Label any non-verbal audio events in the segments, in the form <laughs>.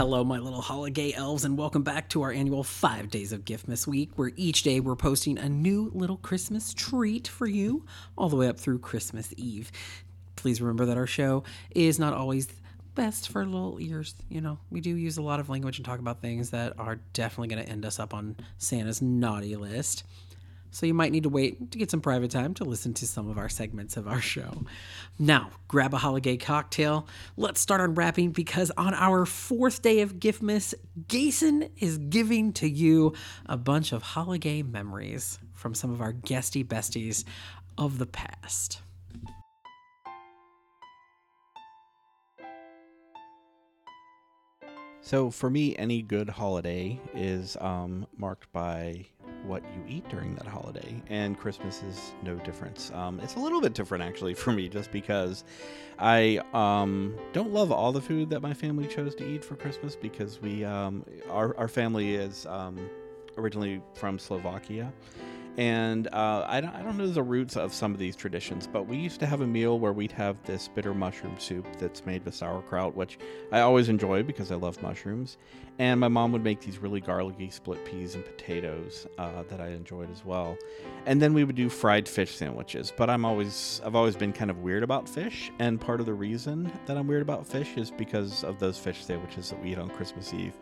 Hello, my little holiday elves, and welcome back to our annual five days of Giftmas week, where each day we're posting a new little Christmas treat for you, all the way up through Christmas Eve. Please remember that our show is not always best for little ears. You know, we do use a lot of language and talk about things that are definitely going to end us up on Santa's naughty list so you might need to wait to get some private time to listen to some of our segments of our show. Now, grab a holiday cocktail. Let's start unwrapping because on our fourth day of Giftmas, Gason is giving to you a bunch of holiday memories from some of our guesty besties of the past. So for me, any good holiday is um, marked by what you eat during that holiday, and Christmas is no difference. Um, it's a little bit different actually <laughs> for me, just because I um, don't love all the food that my family chose to eat for Christmas because we um, our our family is um, originally from Slovakia, and uh, I, don't, I don't know the roots of some of these traditions, but we used to have a meal where we'd have this bitter mushroom soup that's made with sauerkraut, which I always enjoy because I love mushrooms. And my mom would make these really garlicky split peas and potatoes uh, that I enjoyed as well. And then we would do fried fish sandwiches. But I'm always I've always been kind of weird about fish, and part of the reason that I'm weird about fish is because of those fish sandwiches that we eat on Christmas Eve.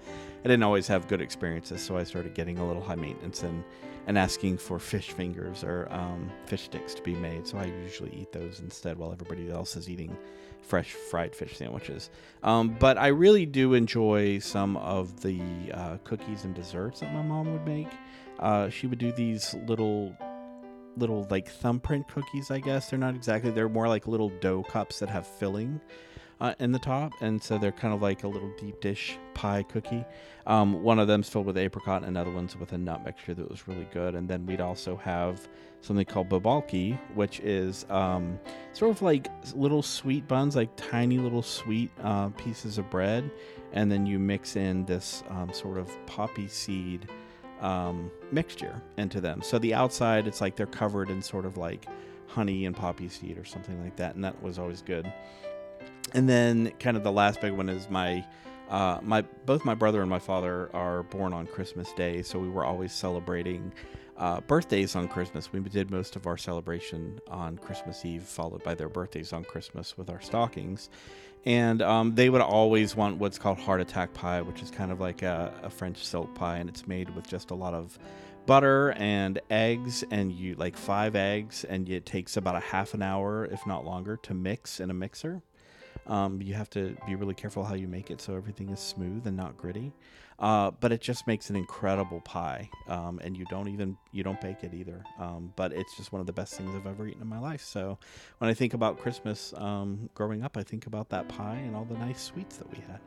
I didn't always have good experiences, so I started getting a little high maintenance and and asking for fish fingers or um, fish sticks to be made. So I usually eat those instead while everybody else is eating fresh fried fish sandwiches. Um, but I really do enjoy some of the uh, cookies and desserts that my mom would make. Uh, she would do these little little like thumbprint cookies i guess they're not exactly they're more like little dough cups that have filling uh, in the top, and so they're kind of like a little deep dish pie cookie. Um, one of them's filled with apricot, and another one's with a nut mixture that was really good. And then we'd also have something called bobalky, which is um, sort of like little sweet buns, like tiny little sweet uh, pieces of bread, and then you mix in this um, sort of poppy seed um, mixture into them. So the outside, it's like they're covered in sort of like honey and poppy seed or something like that, and that was always good and then kind of the last big one is my uh, my both my brother and my father are born on Christmas Day, so we were always celebrating uh, birthdays on Christmas. We did most of our celebration on Christmas Eve, followed by their birthdays on Christmas with our stockings. And um, they would always want what's called heart attack pie, which is kind of like a, a French silk pie, and it's made with just a lot of butter and eggs, and you like five eggs, and it takes about a half an hour, if not longer, to mix in a mixer. Um, you have to be really careful how you make it so everything is smooth and not gritty. Uh, but it just makes an incredible pie, um, and you don't even you don't bake it either. Um, but it's just one of the best things I've ever eaten in my life. So when I think about Christmas um, growing up, I think about that pie and all the nice sweets that we had.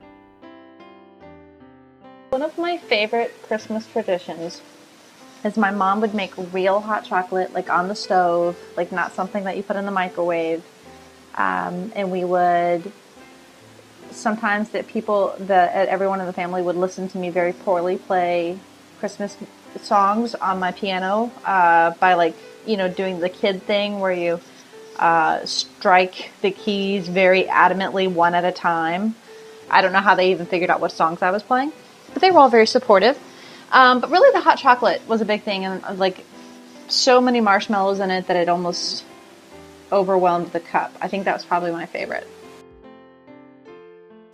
One of my favorite Christmas traditions is my mom would make real hot chocolate, like on the stove, like not something that you put in the microwave um, and we would sometimes that people that everyone in the family would listen to me very poorly play Christmas songs on my piano uh, by like you know doing the kid thing where you uh, strike the keys very adamantly one at a time. I don't know how they even figured out what songs I was playing, but they were all very supportive. Um, but really, the hot chocolate was a big thing, and like so many marshmallows in it that it almost overwhelmed the cup. I think that was probably my favorite.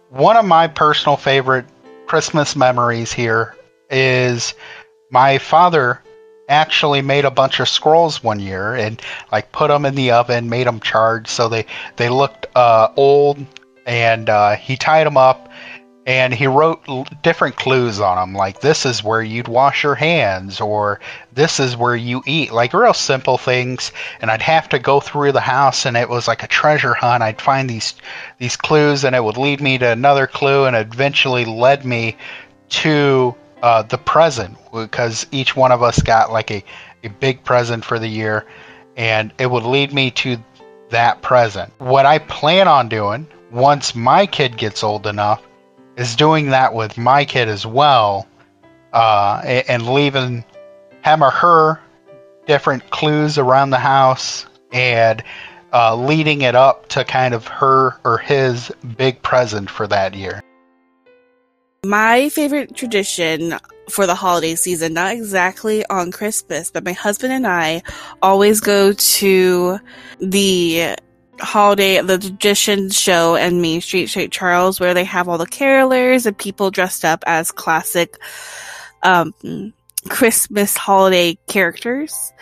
One of my personal favorite Christmas memories here is my father actually made a bunch of scrolls one year and like put them in the oven, made them charged so they they looked uh, old, and uh, he tied them up and he wrote different clues on them like this is where you'd wash your hands or this is where you eat like real simple things. And i'd have to go through the house and it was like a treasure hunt. I'd find these these clues and it would lead me to another clue and eventually led me to uh, the present because each one of us got like a, a big present for the year and it would lead me to that present. What i plan on doing once my kid gets old enough is doing that with my kid as well, uh, and leaving him or her different clues around the house and uh, leading it up to kind of her or his big present for that year. My favorite tradition for the holiday season, not exactly on Christmas, but my husband and I always go to the holiday, the tradition show and Main Street St. Charles, where they have all the carolers and people dressed up as classic um, Christmas holiday characters.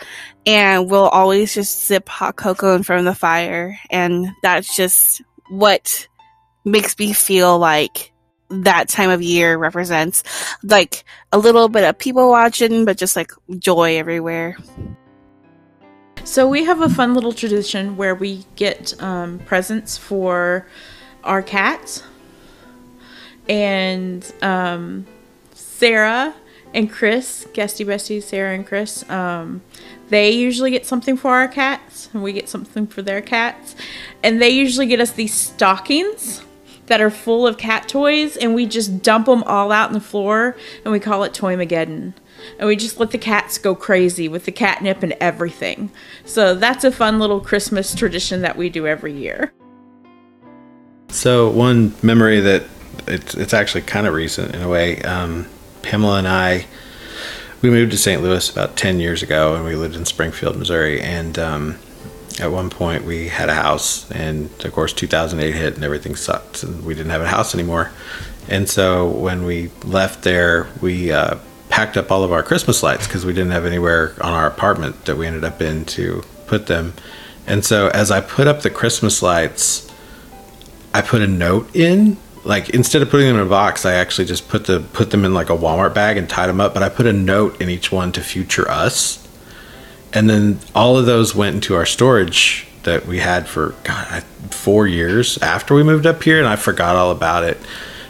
And we'll always just sip hot cocoa in front of the fire. And that's just what makes me feel like that time of year represents like a little bit of people watching, but just like joy everywhere. So we have a fun little tradition where we get um, presents for our cats, and um, Sarah and Chris, guesty besties, Sarah and Chris, um, they usually get something for our cats, and we get something for their cats, and they usually get us these stockings that are full of cat toys, and we just dump them all out on the floor, and we call it Toy Mageddon. And we just let the cats go crazy with the catnip and everything. So that's a fun little Christmas tradition that we do every year. So one memory that it's it's actually kind of recent in a way. Um, Pamela and I we moved to St. Louis about ten years ago, and we lived in Springfield, Missouri. And um, at one point, we had a house, and of course, 2008 hit, and everything sucked, and we didn't have a house anymore. And so when we left there, we uh, packed up all of our Christmas lights because we didn't have anywhere on our apartment that we ended up in to put them. And so as I put up the Christmas lights, I put a note in. Like instead of putting them in a box, I actually just put the put them in like a Walmart bag and tied them up. But I put a note in each one to future us, and then all of those went into our storage that we had for God four years after we moved up here, and I forgot all about it.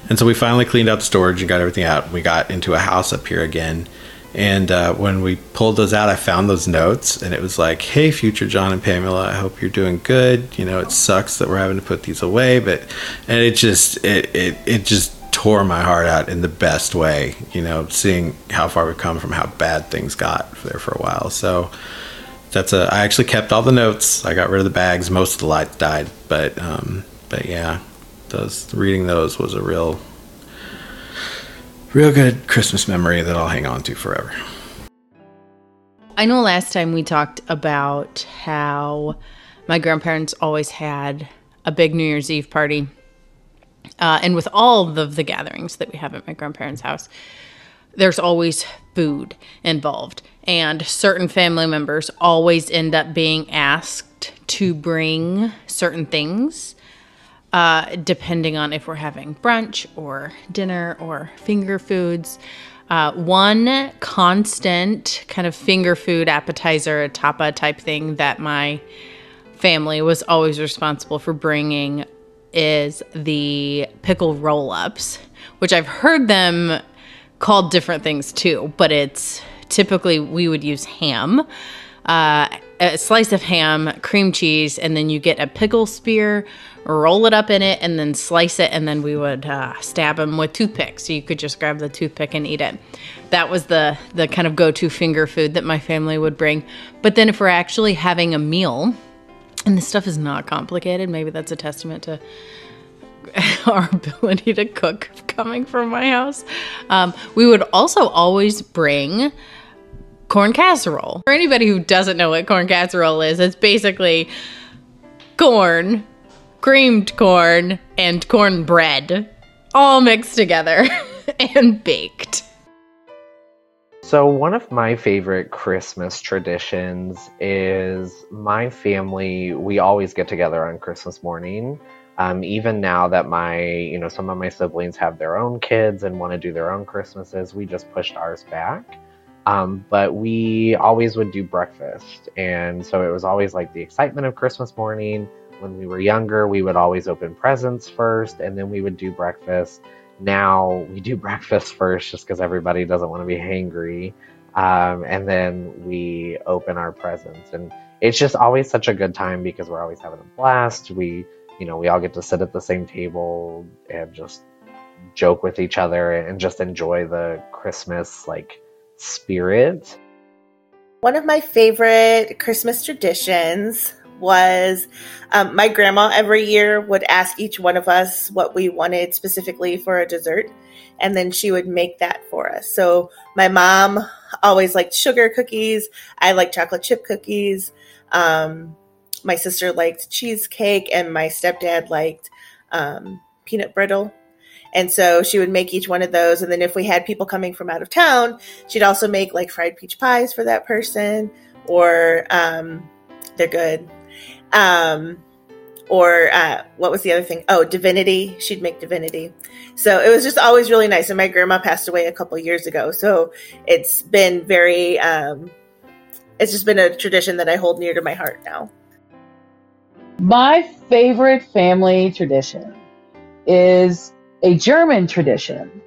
And so we finally cleaned out the storage and got everything out. We got into a house up here again. And uh, when we pulled those out, I found those notes, and it was like, "Hey, future John and Pamela, I hope you're doing good. You know, it sucks that we're having to put these away, but..." And it just, it, it, it just tore my heart out in the best way. You know, seeing how far we've come from how bad things got there for a while. So that's a. I actually kept all the notes. I got rid of the bags. Most of the lights died, but um, but yeah, those reading those was a real real good Christmas memory that I'll hang on to forever. I know last time we talked about how my grandparents always had a big New Year's Eve party. Uh, and with all of the gatherings that we have at my grandparents' house, there's always food involved. And certain family members always end up being asked to bring certain things uh, depending on if we're having brunch or dinner or finger foods. Uh, one constant kind of finger food appetizer, tapa type thing that my family was always responsible for bringing is the pickle roll ups, which I've heard them called different things too, but it's typically we would use ham. Uh, a slice of ham, cream cheese, and then you get a pickle spear roll it up in it, and then slice it, and then we would uh, stab them with toothpicks. So you could just grab the toothpick and eat it. That was the the kind of go-to finger food that my family would bring. But then if we're actually having a meal, and this stuff is not complicated, maybe that's a testament to <laughs> our ability to cook coming from my house. Um, we would also always bring corn casserole. For anybody who doesn't know what corn casserole is, it's basically corn creamed corn and cornbread all mixed together <laughs> and baked. So, one of my favorite Christmas traditions is my family, we always get together on Christmas morning. Um, even now that my, you know, some of my siblings have their own kids and want to do their own Christmases, we just pushed ours back. Um, but we always would do breakfast. And so it was always like the excitement of Christmas morning when we were younger, we would always open presents first and then we would do breakfast. Now we do <laughs> breakfast first just because everybody doesn't want to be hangry. Um, and then we open our presents. And it's just always such a good time because we're always having a blast. We, you know, we all get to sit at the same table and just joke with each other and just enjoy the Christmas like spirit. One of my favorite Christmas traditions was um, my grandma every year would ask each one of us what we wanted specifically for a dessert, and then she would make that for us. So my mom always liked sugar cookies. I like chocolate chip cookies. Um, my sister liked cheesecake, and my stepdad liked um, peanut brittle. And so she would make each one of those. And then if we had people coming from out of town, she'd also make like fried peach pies for that person, or um, they're good. Um, or uh, what was the other thing? Oh, divinity. She'd make divinity. So it was just always really nice. And my grandma passed away a couple years ago, so it's been very. Um, it's just been a tradition that I hold near to my heart now. My favorite family tradition is a German tradition.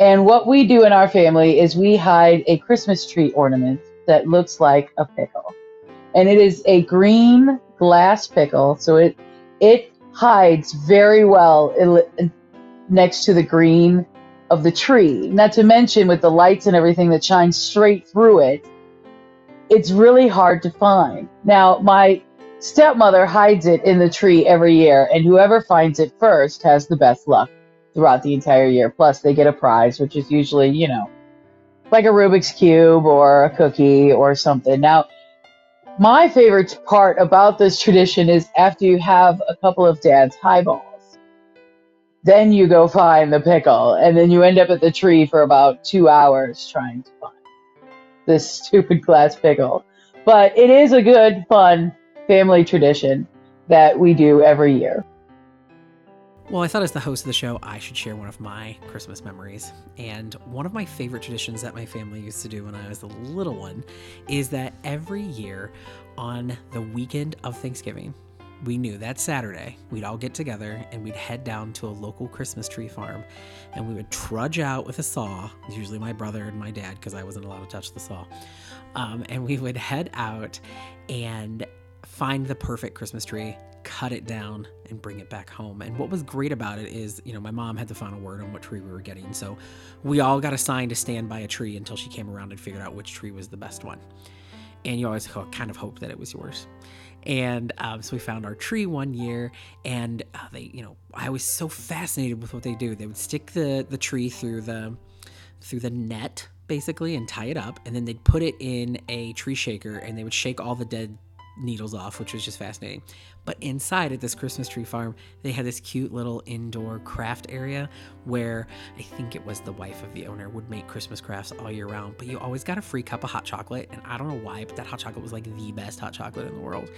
And what we do in our family is we hide a Christmas tree ornament that looks like a pickle. And it is a green glass pickle, so it it hides very well next to the green of the tree. Not to mention with the lights and everything that shines straight through it, it's really hard to find. Now, my stepmother hides it in the tree every year, and whoever finds it first has the best luck throughout the entire year. Plus, they get a prize, which is usually, you know, like a Rubik's Cube or a cookie or something. Now, my favorite part about this tradition is after you have a couple of dad's highballs, then you go find the pickle, and then you end up at the tree for about two hours trying to find this <laughs> stupid glass pickle. But it is a good, fun family tradition that we do every year. Well, I thought as the host of the show, I should share one of my Christmas memories. And one of my favorite traditions that my family used to do when I was a little one is that every year on the weekend of Thanksgiving, we knew that Saturday we'd all get together and we'd head down to a local Christmas tree farm and we would trudge out with a saw. Usually my brother and my dad, because I wasn't allowed to touch the saw. Um, and we would head out and find the perfect Christmas tree, cut it down, and bring it back home. And what was great about it is, you know, my mom had the final word on what tree we were getting. So we all got assigned to stand by a tree until she came around and figured out which tree was the best one. And you always kind of hope that it was yours. And um, so we found our tree one year, and uh, they, you know, I was so fascinated with what they do. They would stick the the tree through the through the net basically and tie it up, and then they'd put it in a tree shaker, and they would shake all the dead needles off, which was just fascinating. But inside at this Christmas tree farm, they had this cute little indoor craft area where I think it was the wife of the owner would make Christmas crafts all year round. But you always got a free cup of hot chocolate. And I don't know why, but that hot chocolate was like the best hot chocolate in the world.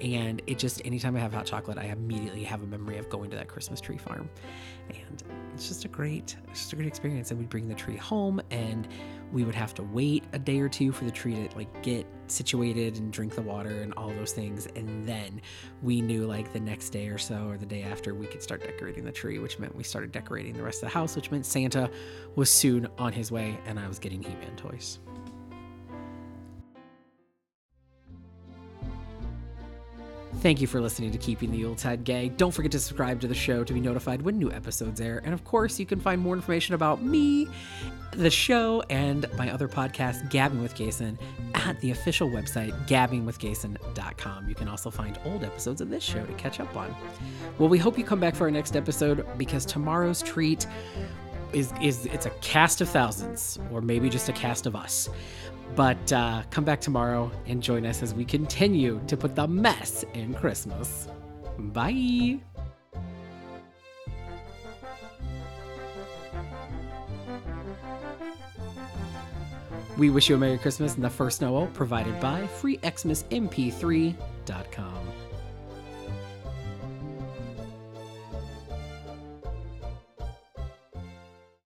And it just, anytime I have hot chocolate, I immediately have a memory of going to that Christmas tree farm. And it's just a great, just a great experience. And we'd bring the tree home and we would have to wait a day or two for the tree to like get situated and drink the water and all those things and then we knew like the next day or so or the day after we could start decorating the tree which meant we started decorating the rest of the house which meant santa was soon on his way and i was getting he-man toys Thank you for listening to Keeping the Old Yuletide Gay. Don't forget to subscribe to the show to be notified when new episodes air. And of course, you can find more information about me, the show, and my other podcast, Gabbing with Gason, at the official website, gabbingwithgason.com. You can also find old episodes of this show to catch up on. Well, we hope you come back for our next episode because tomorrow's treat is is it's a cast of thousands, or maybe just a cast of us. But uh, come back tomorrow and join us as we continue to put the mess in Christmas. Bye. We wish you a Merry Christmas and the first Noel provided by FreeXmasMP3.com.